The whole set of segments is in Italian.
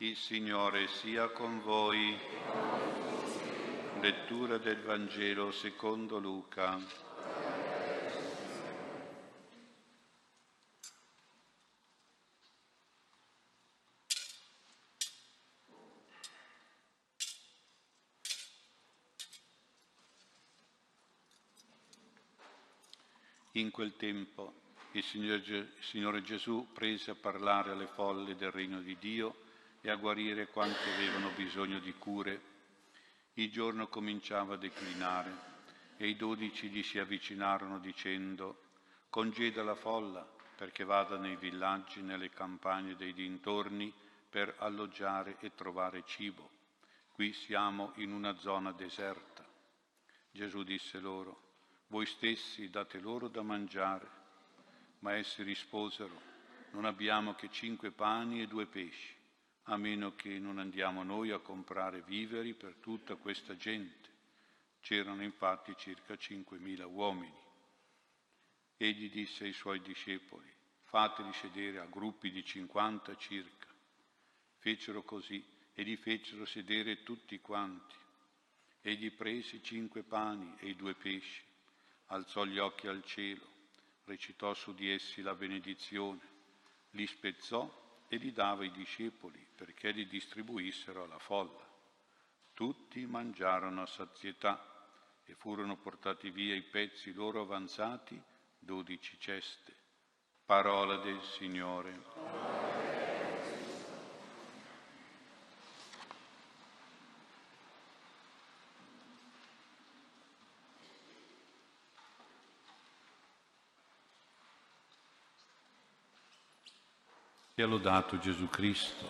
Il Signore sia con voi. Lettura del Vangelo secondo Luca. In quel tempo il Signore Gesù prese a parlare alle folle del regno di Dio e a guarire quanti avevano bisogno di cure. Il giorno cominciava a declinare e i dodici gli si avvicinarono dicendo congeda la folla perché vada nei villaggi, nelle campagne dei dintorni per alloggiare e trovare cibo. Qui siamo in una zona deserta. Gesù disse loro, voi stessi date loro da mangiare. Ma essi risposero, non abbiamo che cinque pani e due pesci a meno che non andiamo noi a comprare viveri per tutta questa gente. C'erano infatti circa 5.000 uomini. Egli disse ai suoi discepoli, fateli sedere a gruppi di 50 circa. Fecero così e li fecero sedere tutti quanti. Egli prese cinque pani e i due pesci, alzò gli occhi al cielo, recitò su di essi la benedizione, li spezzò e li dava ai discepoli perché li distribuissero alla folla. Tutti mangiarono a sazietà e furono portati via i pezzi loro avanzati, dodici ceste. Parola del Signore. Sia lodato Gesù Cristo.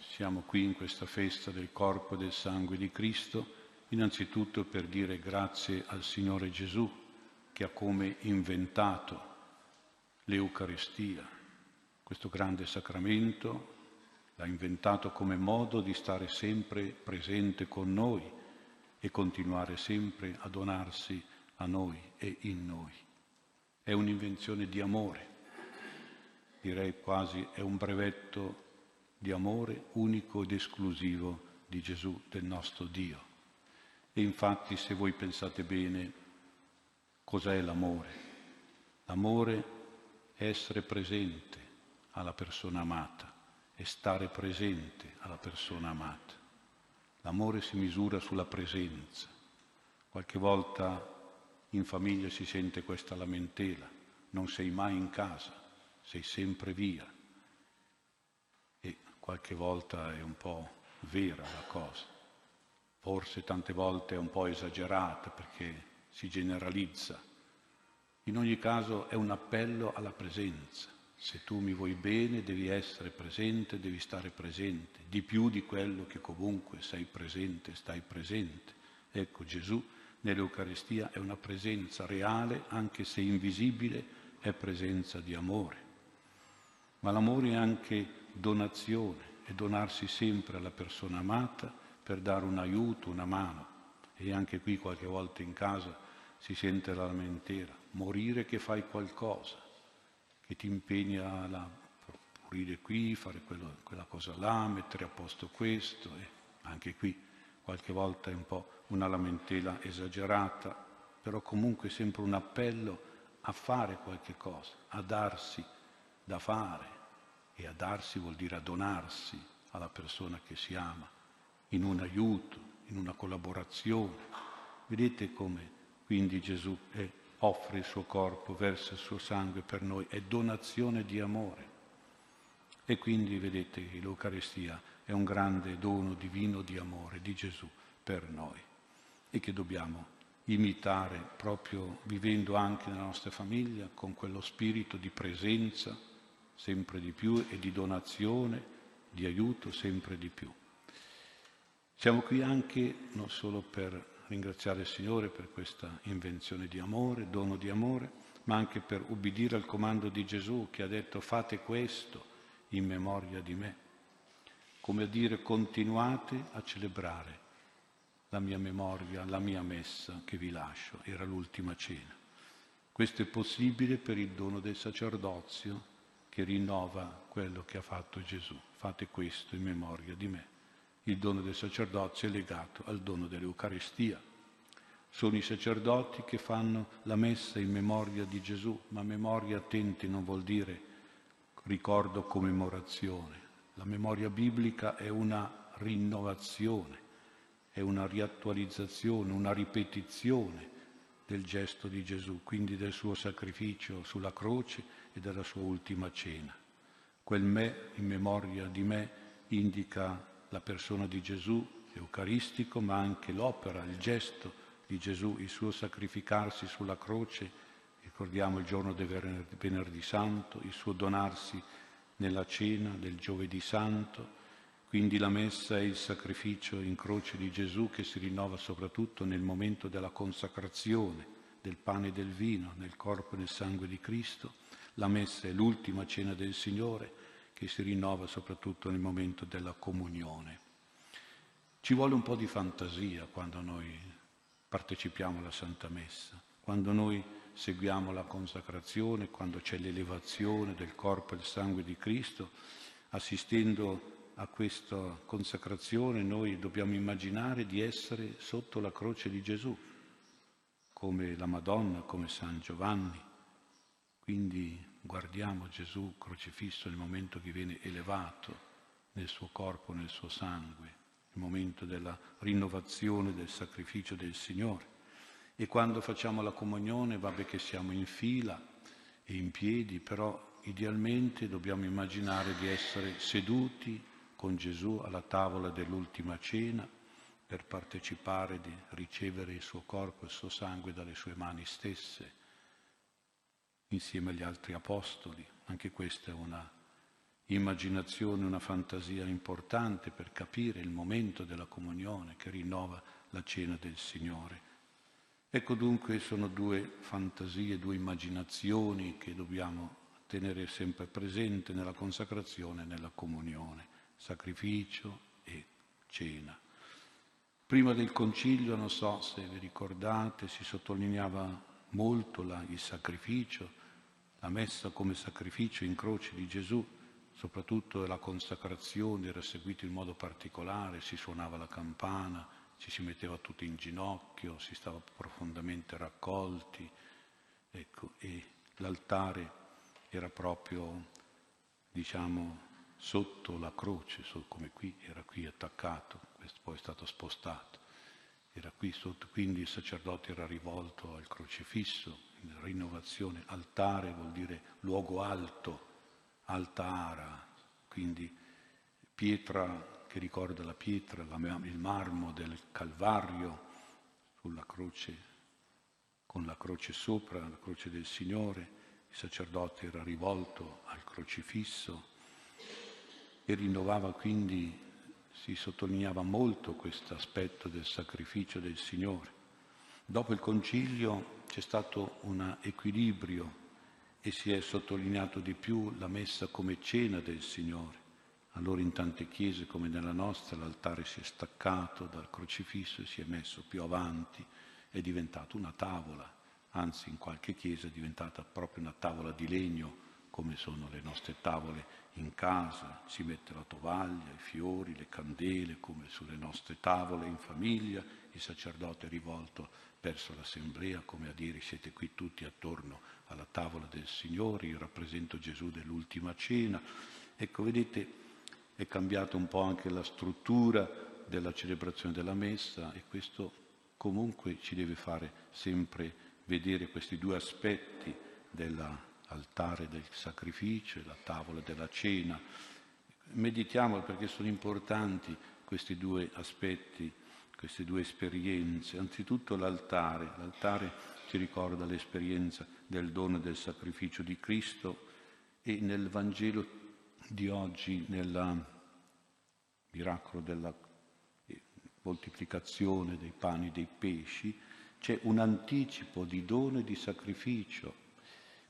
Siamo qui in questa festa del corpo e del sangue di Cristo, innanzitutto per dire grazie al Signore Gesù che ha come inventato l'Eucaristia, questo grande sacramento, l'ha inventato come modo di stare sempre presente con noi e continuare sempre a donarsi a noi e in noi. È un'invenzione di amore direi quasi è un brevetto di amore unico ed esclusivo di Gesù, del nostro Dio. E infatti se voi pensate bene, cos'è l'amore? L'amore è essere presente alla persona amata e stare presente alla persona amata. L'amore si misura sulla presenza. Qualche volta in famiglia si sente questa lamentela, non sei mai in casa, sei sempre via. E qualche volta è un po' vera la cosa, forse tante volte è un po' esagerata perché si generalizza. In ogni caso è un appello alla presenza. Se tu mi vuoi bene devi essere presente, devi stare presente, di più di quello che comunque sei presente, stai presente. Ecco, Gesù nell'Eucaristia è una presenza reale, anche se invisibile, è presenza di amore. Ma l'amore è anche donazione, è donarsi sempre alla persona amata per dare un aiuto, una mano. E anche qui qualche volta in casa si sente la lamentela. Morire che fai qualcosa, che ti impegna a morire qui, fare quello, quella cosa là, mettere a posto questo. E anche qui qualche volta è un po' una lamentela esagerata, però comunque sempre un appello a fare qualche cosa, a darsi da fare e a darsi vuol dire a donarsi alla persona che si ama, in un aiuto, in una collaborazione. Vedete come quindi Gesù è, offre il suo corpo, versa il suo sangue per noi, è donazione di amore. E quindi vedete che l'Eucaristia è un grande dono divino di amore di Gesù per noi e che dobbiamo imitare proprio vivendo anche nella nostra famiglia con quello spirito di presenza sempre di più e di donazione, di aiuto sempre di più. Siamo qui anche non solo per ringraziare il Signore per questa invenzione di amore, dono di amore, ma anche per ubbidire al comando di Gesù che ha detto fate questo in memoria di me. Come a dire continuate a celebrare la mia memoria, la mia messa che vi lascio, era l'ultima cena. Questo è possibile per il dono del sacerdozio che rinnova quello che ha fatto Gesù. Fate questo in memoria di me. Il dono del sacerdozio è legato al dono dell'Eucaristia. Sono i sacerdoti che fanno la messa in memoria di Gesù, ma memoria attenti non vuol dire ricordo commemorazione. La memoria biblica è una rinnovazione, è una riattualizzazione, una ripetizione del gesto di Gesù, quindi del suo sacrificio sulla croce e della sua ultima cena. Quel me in memoria di me indica la persona di Gesù eucaristico, ma anche l'opera, il gesto di Gesù, il suo sacrificarsi sulla croce, ricordiamo il giorno del venerdì santo, il suo donarsi nella cena del giovedì santo, quindi la messa è il sacrificio in croce di Gesù che si rinnova soprattutto nel momento della consacrazione del pane e del vino, nel corpo e nel sangue di Cristo. La messa è l'ultima cena del Signore che si rinnova soprattutto nel momento della comunione. Ci vuole un po' di fantasia quando noi partecipiamo alla Santa Messa, quando noi seguiamo la consacrazione, quando c'è l'elevazione del corpo e del sangue di Cristo, assistendo a questa consacrazione noi dobbiamo immaginare di essere sotto la croce di Gesù, come la Madonna, come San Giovanni. Quindi guardiamo Gesù crocifisso nel momento che viene elevato nel suo corpo, nel suo sangue il momento della rinnovazione del sacrificio del Signore. E quando facciamo la comunione, vabbè che siamo in fila e in piedi, però idealmente dobbiamo immaginare di essere seduti con Gesù alla tavola dell'ultima cena per partecipare, di ricevere il suo corpo e il suo sangue dalle sue mani stesse, insieme agli altri apostoli. Anche questa è una immaginazione, una fantasia importante per capire il momento della comunione che rinnova la cena del Signore. Ecco dunque sono due fantasie, due immaginazioni che dobbiamo tenere sempre presente nella consacrazione e nella comunione, sacrificio e cena. Prima del concilio, non so se vi ricordate, si sottolineava molto la, il sacrificio, la messa come sacrificio in croce di Gesù, soprattutto la consacrazione era seguita in modo particolare, si suonava la campana, ci si metteva tutti in ginocchio, si stava profondamente raccolti, ecco, e l'altare era proprio, diciamo, sotto la croce, come qui, era qui attaccato, poi è stato spostato, era qui sotto, quindi il sacerdote era rivolto al crocifisso, rinnovazione, altare vuol dire luogo alto, alta ara, quindi pietra che ricorda la pietra, il marmo del Calvario sulla croce, con la croce sopra, la croce del Signore, il sacerdote era rivolto al crocifisso e rinnovava quindi, si sottolineava molto questo aspetto del sacrificio del Signore. Dopo il concilio c'è stato un equilibrio e si è sottolineato di più la messa come cena del Signore. Allora in tante chiese come nella nostra l'altare si è staccato dal crocifisso e si è messo più avanti, è diventato una tavola, anzi in qualche chiesa è diventata proprio una tavola di legno, come sono le nostre tavole in casa, si mette la tovaglia, i fiori, le candele, come sulle nostre tavole in famiglia, il sacerdote è rivolto verso l'assemblea, come a dire siete qui tutti attorno alla tavola del Signore, io rappresento Gesù dell'ultima cena. Ecco, vedete, è cambiata un po' anche la struttura della celebrazione della messa e questo comunque ci deve fare sempre vedere questi due aspetti dell'altare del sacrificio la tavola della cena. Meditiamo perché sono importanti questi due aspetti, queste due esperienze. Anzitutto l'altare. L'altare ci ricorda l'esperienza del dono e del sacrificio di Cristo e nel Vangelo di oggi, nel miracolo della eh, moltiplicazione dei pani e dei pesci, c'è un anticipo di dono e di sacrificio,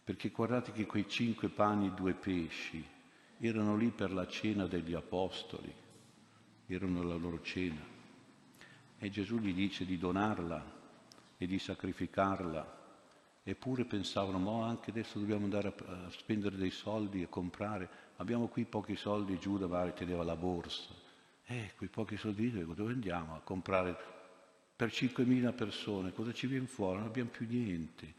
perché guardate che quei cinque pani e due pesci erano lì per la cena degli apostoli, erano la loro cena. E Gesù gli dice di donarla e di sacrificarla Eppure pensavano, ma anche adesso dobbiamo andare a, spendere dei soldi e comprare. Abbiamo qui pochi soldi, Giuda va teneva la borsa. Eh, quei pochi soldi, dove andiamo a comprare per 5.000 persone? Cosa ci viene fuori? Non abbiamo più niente.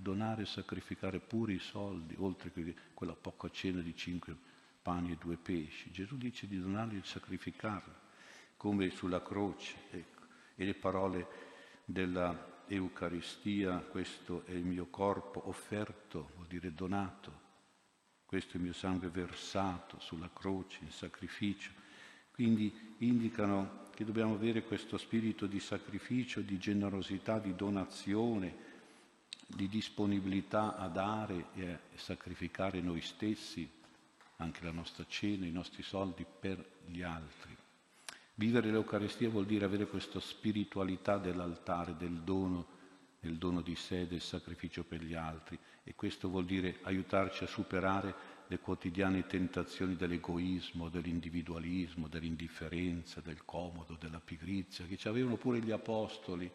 Donare e sacrificare pure i soldi, oltre che quella poca cena di cinque pani e due pesci. Gesù dice di donarli e sacrificarli, come sulla croce. Ecco. E le parole della Eucaristia, questo è il mio corpo offerto, vuol dire donato, questo è il mio sangue versato sulla croce in sacrificio. Quindi indicano che dobbiamo avere questo spirito di sacrificio, di generosità, di donazione, di disponibilità a dare e a sacrificare noi stessi, anche la nostra cena, i nostri soldi per gli altri. Vivere l'Eucaristia vuol dire avere questa spiritualità dell'altare, del dono, del dono di sé, del sacrificio per gli altri e questo vuol dire aiutarci a superare le quotidiane tentazioni dell'egoismo, dell'individualismo, dell'indifferenza, del comodo, della pigrizia, che ci avevano pure gli apostoli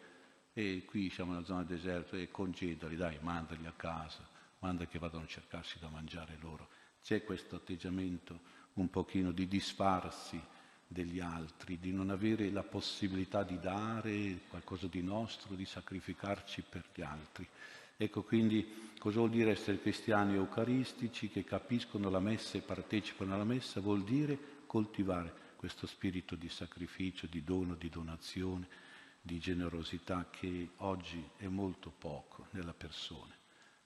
e qui siamo nella zona deserta e congedali, dai, mandali a casa, manda che vadano a cercarsi da mangiare loro. C'è questo atteggiamento un pochino di disfarsi, degli altri, di non avere la possibilità di dare qualcosa di nostro, di sacrificarci per gli altri. Ecco quindi cosa vuol dire essere cristiani eucaristici che capiscono la messa e partecipano alla messa? Vuol dire coltivare questo spirito di sacrificio, di dono, di donazione, di generosità che oggi è molto poco nella persona,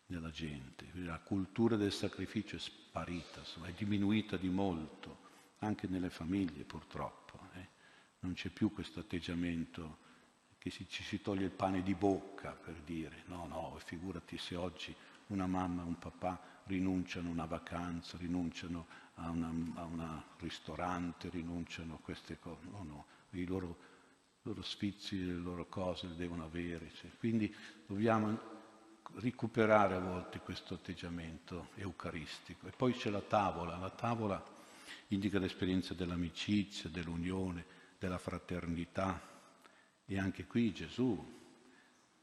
nella gente. La cultura del sacrificio è sparita, è diminuita di molto anche nelle famiglie purtroppo. Eh. Non c'è più questo atteggiamento che si, ci si toglie il pane di bocca per dire no, no, figurati se oggi una mamma e un papà rinunciano a una vacanza, rinunciano a, un ristorante, rinunciano a queste cose. No, no, i loro, loro sfizi, le loro cose le devono avere. Cioè. Quindi dobbiamo recuperare a volte questo atteggiamento eucaristico. E poi c'è la tavola, la tavola indica l'esperienza dell'amicizia, dell'unione, della fraternità. E anche qui Gesù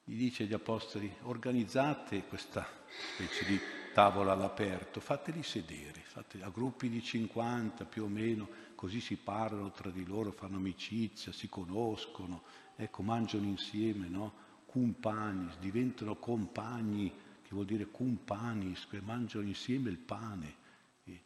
gli dice agli apostoli, organizzate questa specie di tavola all'aperto, fateli sedere, fateli a gruppi di 50 più o meno, così si parlano tra di loro, fanno amicizia, si conoscono, ecco, mangiano insieme, no? Compagni, diventano compagni, che vuol dire cumpanis, che mangiano insieme il pane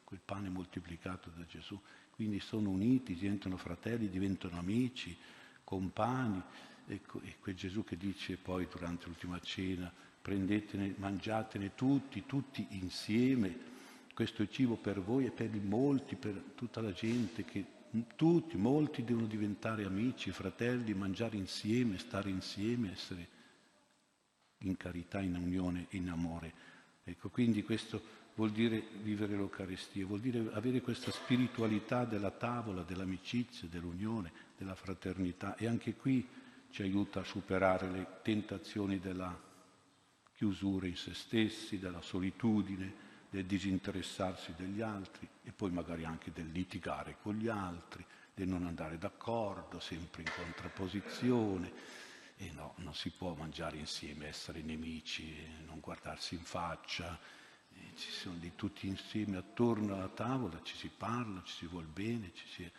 quel pane moltiplicato da Gesù. Quindi sono uniti, diventano fratelli, diventano amici, compagni. Ecco, e quel Gesù che dice poi durante l'ultima cena, prendetene, mangiatene tutti, tutti insieme. Questo è cibo per voi e per molti, per tutta la gente che tutti, molti devono diventare amici, fratelli, mangiare insieme, stare insieme, essere in carità, in unione, in amore. Ecco, quindi questo vuol dire vivere l'Eucaristia, vuol dire avere questa spiritualità della tavola, dell'amicizia, dell'unione, della fraternità e anche qui ci aiuta a superare le tentazioni della chiusura in se stessi, della solitudine, del disinteressarsi degli altri e poi magari anche del litigare con gli altri, del non andare d'accordo, sempre in contrapposizione. E no, non si può mangiare insieme, essere nemici, non guardarsi in faccia, ci sono lì tutti insieme attorno alla tavola, ci si parla, ci si vuol bene, ci si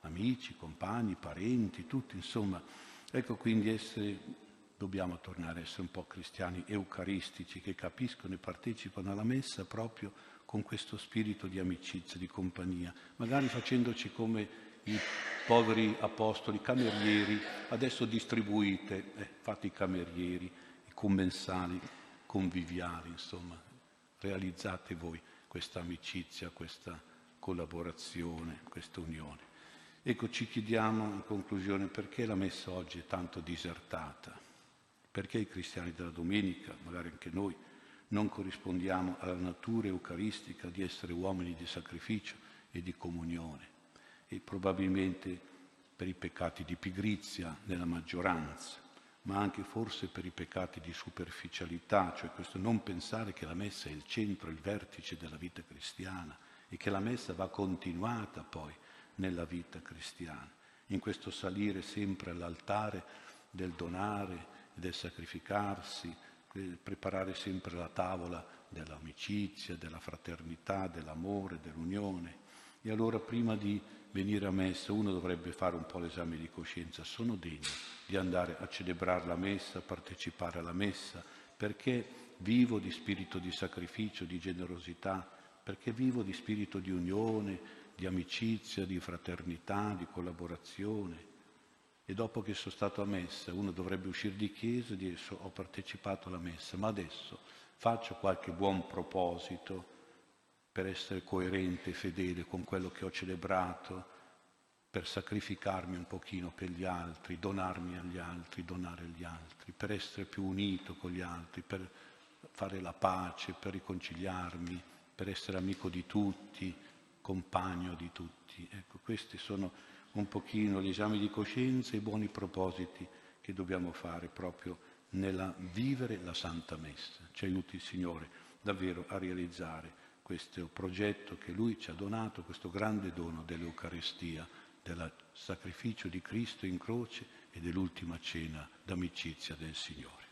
amici, compagni, parenti, tutti, insomma. Ecco quindi essere, dobbiamo tornare a essere un po' cristiani eucaristici che capiscono e partecipano alla messa proprio con questo spirito di amicizia, di compagnia, magari facendoci come i poveri apostoli camerieri, adesso distribuite, eh, fate i camerieri, i commensali, conviviali, insomma, realizzate voi questa amicizia, questa collaborazione, questa unione. Ecco, ci chiediamo in conclusione perché la messa oggi è tanto disertata, perché i cristiani della domenica, magari anche noi, non corrispondiamo alla natura eucaristica di essere uomini di sacrificio e di comunione e probabilmente per i peccati di pigrizia nella maggioranza ma anche forse per i peccati di superficialità, cioè questo non pensare che la messa è il centro, il vertice della vita cristiana e che la messa va continuata poi nella vita cristiana, in questo salire sempre all'altare del donare, del sacrificarsi, preparare sempre la tavola dell'amicizia, della fraternità, dell'amore, dell'unione. E allora prima di venire a messa uno dovrebbe fare un po' l'esame di coscienza, sono degno di andare a celebrare la messa, partecipare alla messa, perché vivo di spirito di sacrificio, di generosità, perché vivo di spirito di unione, di amicizia, di fraternità, di collaborazione. E dopo che sono stato a messa, uno dovrebbe uscire di chiesa e dire ho partecipato alla messa, ma adesso faccio qualche buon proposito per essere coerente e fedele con quello che ho celebrato, per sacrificarmi un pochino per gli altri, donarmi agli altri, donare agli altri, per essere più unito con gli altri, per fare la pace, per riconciliarmi, per essere amico di tutti, compagno di tutti. Ecco, questi sono un pochino gli esami di coscienza e i buoni propositi che dobbiamo fare proprio nella vivere la Santa Messa. Ci aiuti il Signore davvero a realizzare questo progetto che Lui ci ha donato, questo grande dono dell'Eucaristia, del sacrificio di Cristo in croce e dell'ultima cena d'amicizia del Signore.